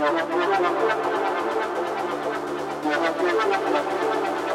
なるほど。